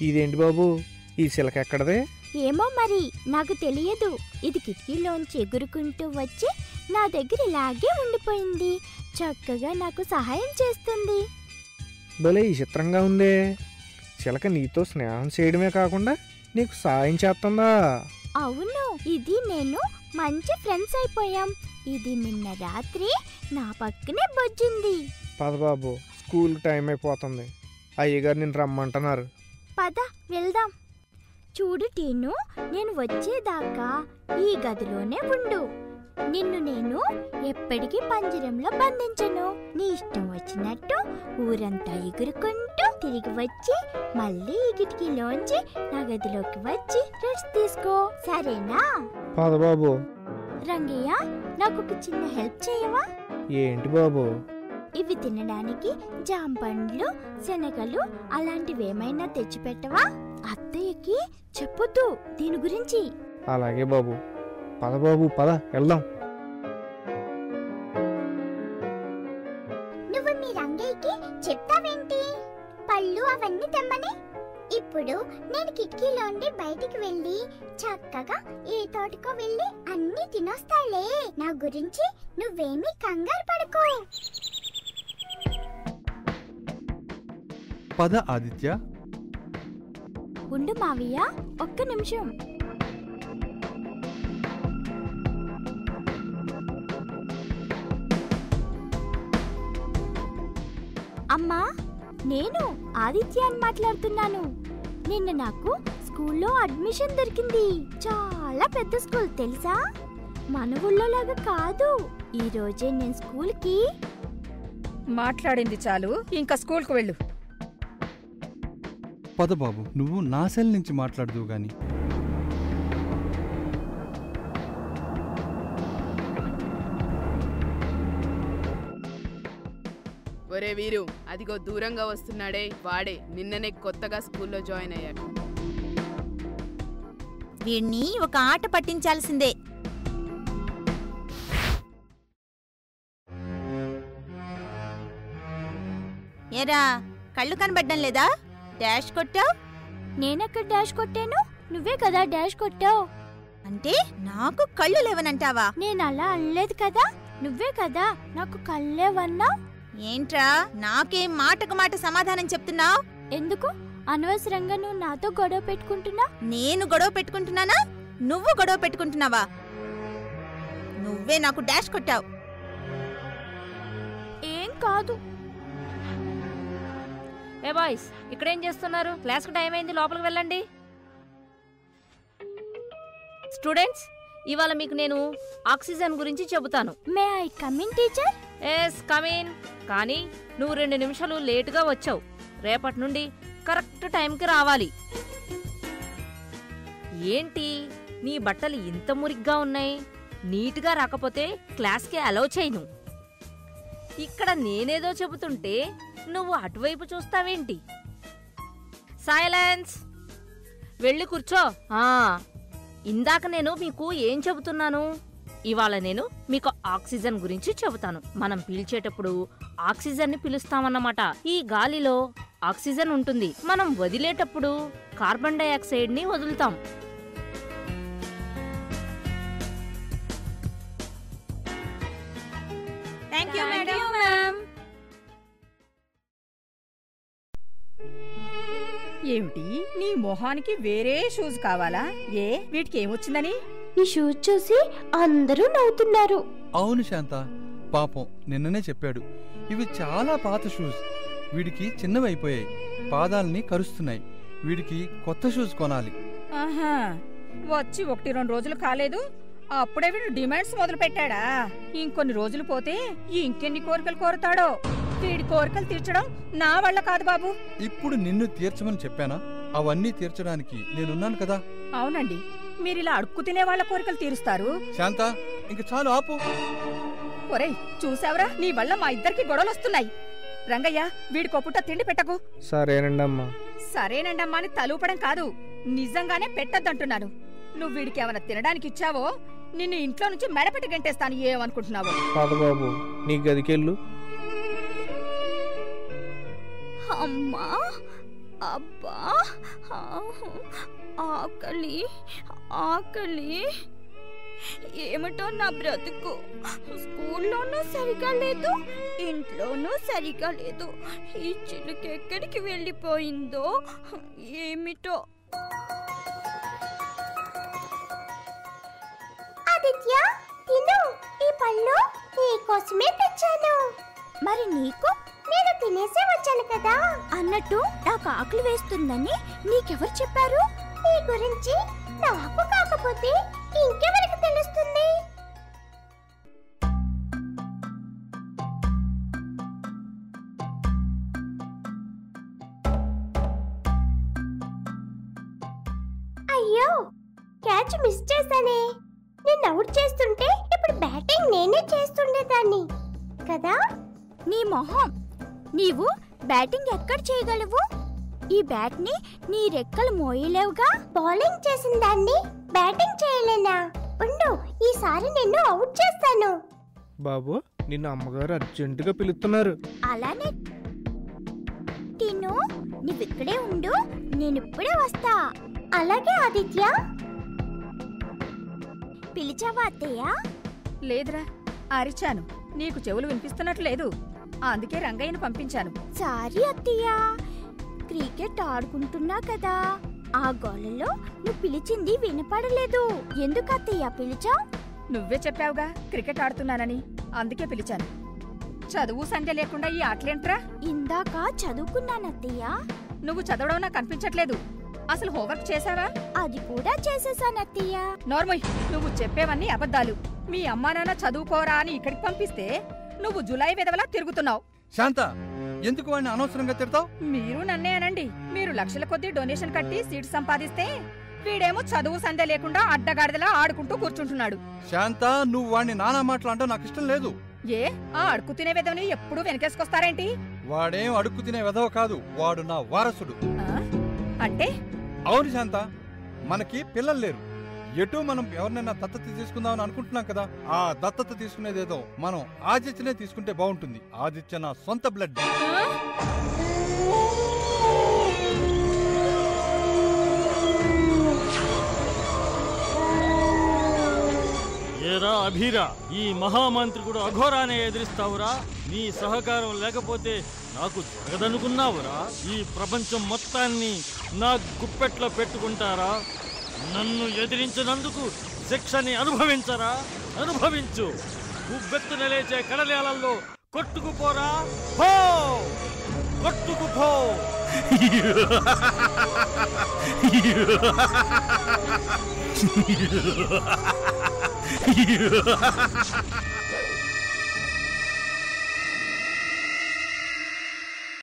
ఇదేంటి బాబు? ఈ సిలక ఎక్కడదే? ఏమో మరి నాకు తెలియదు. ఇది కిటికీలోంచి ఎగురుకుంటూ వచ్చి నా దగ్గర ఇలాగే ఉండిపోయింది. చక్కగా నాకు సహాయం చేస్తుంది. భలే విచిత్రంగా ఉందే. చిలక నీతో స్నేహం చేయడమే కాకుండా నీకు సాయం చేస్తుందా? అవును ఇది నేను మంచి ఫ్రెండ్స్ అయిపోయాం. ఇది నిన్న రాత్రి నా పక్కనే బొజ్జింది. పద బాబు స్కూల్ టైం అయిపోతుంది. అయ్యగారు నేను రమ్మంటున్నారు. పద వెళ్దాం. చూడు టీను నేను వచ్చేదాకా ఈ గదిలోనే ఉండు. నిన్ను నేను ఎప్పటికీ పంజరంలో బంధించను. నీ ఇష్టం వచ్చినట్టు ఊరంతా ఎగురుకుంటూ తిరిగి వచ్చి మళ్ళీ ఈ కిటికీలోంచి నా గదిలోకి వచ్చి రెస్ట్ తీసుకో. సరేనా? బాబు. రంగయ్య నాకు ఒక చిన్న హెల్ప్ చేయవా? ఏంటి బాబు? ఇవి తినడానికి జాంపండ్లు శనగలు అలాంటివి ఏమైనా తెచ్చిపెట్టవా? అత్తయ్యకి చెప్పొద్దు దీని గురించి. అలాగే బాబు. పద బాబు పద వెళ్దాం. నువ్వు మీ రంగయ్యకి చెప్తావేంటి? పళ్ళు అవన్నీ తెమ్మని. ఇప్పుడు నేను కిటికీలోండి బయటికి వెళ్ళి చక్కగా ఏ తోటకో వెళ్ళి అన్ని తినొస్తాలే. నా గురించి నువ్వేమీ కంగారు పద ఆదిత్య. ఉండు మావయ్య ఒక్క నిమిషం. అమ్మా నేను ఆదిత్య అని మాట్లాడుతున్నాను. నిన్న నాకు స్కూల్లో అడ్మిషన్ దొరికింది. చాలా పెద్ద స్కూల్ తెలుసా? మన ఊళ్ళో లాగా కాదు. ఈ రోజే నేను స్కూల్కి. మాట్లాడింది చాలు. ఇంకా స్కూల్కు వెళ్ళు. పద బాబు నువ్వు నా సెల్ నుంచి మాట్లాడదు గాని. ఒరే వీరు అదిగో దూరంగా వస్తున్నాడే వాడే నిన్ననే కొత్తగా స్కూల్లో జాయిన్ అయ్యాడు. వీణ్ణి ఒక ఆట పట్టించాల్సిందే. ఏరా కళ్ళు కనబడ్డం లేదా? డాష్ కొట్టావు? నేనెక్కడ డాష్ కొట్టాను? నువ్వే కదా డాష్ కొట్టావు. అంటే నాకు కళ్ళు లేవనంటావా? నేను అలా అనలేదు కదా? నువ్వే కదా నాకు కళ్ళేవన్నా ఏంట్రా నాకేం మాటకు మాట సమాధానం చెప్తున్నావు? ఎందుకు? అనవసరంగా నువ్వు నాతో గొడవ పెట్టుకుంటున్నా? నేను గొడవ పెట్టుకుంటున్నానా? నువ్వు గొడవ పెట్టుకుంటున్నావా? నువ్వే నాకు డాష్ కొట్టావు. ఏం కాదు. ఏ బాయ్స్ ఇక్కడేం చేస్తున్నారు? క్లాస్కి టైం అయింది లోపలికి వెళ్ళండి. స్టూడెంట్స్ ఇవాళ మీకు నేను ఆక్సిజన్ గురించి చెబుతాను. May I come in teacher? Yes come in కానీ నువ్వు రెండు నిమిషాలు లేటుగా వచ్చావు. రేపటి నుండి కరెక్ట్ టైంకి రావాలి. ఏంటి? నీ బట్టలు ఇంత మురిగ్గా ఉన్నాయి. నీట్గా రాకపోతే క్లాస్కి అలౌ చేయను. ఇక్కడ నేనేదో చెబుతుంటే నువ్వు అటువైపు చూస్తావేంటి? సైలెన్స్! వెళ్ళి కూర్చో. ఇందాక నేను మీకు ఏం చెబుతున్నాను? ఇవాళ నేను మీకు ఆక్సిజన్ గురించి చెబుతాను. మనం పీల్చేటప్పుడు ఆక్సిజన్ని పిలుస్తామన్నమాట. ఈ గాలిలో ఆక్సిజన్ ఉంటుంది. మనం వదిలేటప్పుడు కార్బన్ డైఆక్సైడ్ని వదులుతాం. ఏమిటి నీ మొహానికి వేరే షూస్ కావాలా? ఏ? వీటికి ఏమొచ్చిందని? ఈ షూస్ చూసి అందరూ నవ్వుతున్నారు. అవును శాంత. పాపం నిన్ననే చెప్పాడు. ఇవి చాలా పాత షూస్. వీడికి చిన్నవైపోయాయి. పాదాల్ని కరుస్తున్నాయి. వీడికి కొత్త షూస్ కొనాలి. ఆహా. వచ్చి ఒకటి రెండు రోజులు కాలేదు. అప్పుడే వీడు డిమాండ్స్ మొదలు పెట్టాడా ఇంకొన్ని రోజులు పోతే ఇంకెన్ని కోరికలు కోరుతాడో? వీడి కోరికలు తీర్చడం నా వల్ల కాదు బాబు. ఇప్పుడు నిన్ను తీర్చమని చెప్పానా? అవన్నీ తీర్చడానికి నేనున్నాను కదా. అవునండి. మీరిలా అడుక్కు తినే వాళ్ళ కోరికలు తీరుస్తారు. శాంత ఇంక చాలు ఆపు. ఒరేయ్ చూసావరా? నీ వల్ల మా ఇద్దరికి గొడవలు వస్తున్నాయి. రంగయ్య వీడికో పుట్ట తిండి పెట్టకు. సరేనండి అమ్మా. సరేనండమ్మా అని తలూపడం కాదు. నిజంగానే పెట్టద్దంటున్నాను. నువ్వు వీడికి ఏమైనా తినడానికి ఇచ్చావో? నిన్ను ఇంట్లో నుంచి మెడపెట్టి గంటేస్తాను. ఏమనుకుంటున్నావో? బాబు నీ గదికెళ్ళు. అమ్మా అబ్బా ఆకలి ఆకలి. ఏమిటో నా బ్రతుకు? స్కూల్లోనూ సరిగా లేదు ఇంట్లోనూ సరిగా లేదు. ఈ చిలుక ఎక్కడికి వెళ్ళిపోయిందో ఏమిటో? ఆదిత్య తిను. ఈ పళ్ళు నీకోసమే తెచ్చాను. మరి నీకు? నేను తినేసే వచ్చాను కదా. అన్నట్టు నాకు ఆకలి వేస్తుందని నీకెవరు చెప్పారు? నీ గురించి నాకు కాకపోతే ఇంకెవరికి తెలుస్తుంది? అయ్యో క్యాచ్ మిస్ చేశానే. నేను అవుట్ చేస్తుంటే ఇప్పుడు బ్యాటింగ్ నేనే చేస్తుండేదాన్ని. కదా? నీ మొహం నీవు బ్యాటింగ్ ఎక్కడ చేయగలవు? ఈ బ్యాట్ని నీ రెక్కలు మోయలేవుగా? బౌలింగ్ చేసిన దాన్ని బ్యాటింగ్ చేయలేనా? ఉండు ఈసారి నిన్ను అవుట్ చేస్తాను. బాబు నిన్ను అమ్మగారు అర్జెంటుగా పిలుస్తున్నారు. అలానే టిను నువ్విక్కడే ఉండు నేను ఇప్పుడే వస్తా. అలాగే ఆదిత్య. పిలిచావా అత్తయ్య? లేదురా అరిచాను. నీకు చెవులు వినిపిస్తున్నట్లేదు అందుకే రంగయ్యను పంపించాను. సారీ అత్తయ్య. క్రికెట్ ఆడుకుంటున్నా కదా. ఆ గోలలో నువ్వు పిలిచింది వినపడలేదు. ఎందుకు అత్తయ్య పిలిచా నువ్వే చెప్పావుగా క్రికెట్ ఆడుతున్నానని. అందుకే పిలిచాను. చదువు సంధ్య లేకుండా ఈ ఆటలేంట్రా? ఇందాక చదువుకున్నాను అత్తయ్య. నువ్వు చదవడం నాకు కనిపించట్లేదు అసలు హోంవర్క్ చేశావా? అది కూడా చేసేసాను అత్తయ్య. నోర్మయ్ నువ్వు చెప్పేవన్నీ అబద్ధాలు. మీ అమ్మా నాన్న చదువుకోరా అని ఇక్కడికి పంపిస్తే నువ్వు జులై విధవలా తిరుగుతున్నావు. శాంత ఎందుకు వాడిని అనవసరంగా తిడతావు? మీరు నన్నే అనండి. మీరు లక్షల కొద్దీ డొనేషన్ కట్టి సీట్ సంపాదిస్తే వీడేమో చదువు సంధ్య లేకుండా అడ్డగాడిదలా ఆడుకుంటూ కూర్చుంటున్నాడు. శాంత నువ్వు వాడిని నానా మాటలు అంటే నాకు ఇష్టం లేదు. ఏ? ఆ అడుక్కు తినే విధవని ఎప్పుడు వెనకేసుకొస్తారేంటి? వాడేం అడుక్కు తినే వెధవ కాదు వాడు నా వారసుడు? అంటే? అవును శాంత మనకి పిల్లలు లేరు. ఎటు మనం ఎవరినైనా దత్తత తీసుకుందామని అనుకుంటున్నాం కదా ఆ దత్తత తీసుకునేదేదో మనం ఆదిత్యనే తీసుకుంటే బాగుంటుంది. ఆదిత్య నా సొంత బ్లడ్ ఏరా అభిరా ఈ మహామంత్రికుడు అఘోరానే ఎదిరిస్తావురా? నీ సహకారం లేకపోతే నాకు జరగదనుకున్నావురా? ఈ ప్రపంచం మొత్తాన్ని నా గుప్పెట్లో పెట్టుకుంటారా? నన్ను ఎదిరించినందుకు శిక్షని అనుభవించరా? అనుభవించు. ఉబ్బెత్తు నిలేచే కడలేలల్లో కొట్టుకుపోరా? పో! కొట్టుకుపో!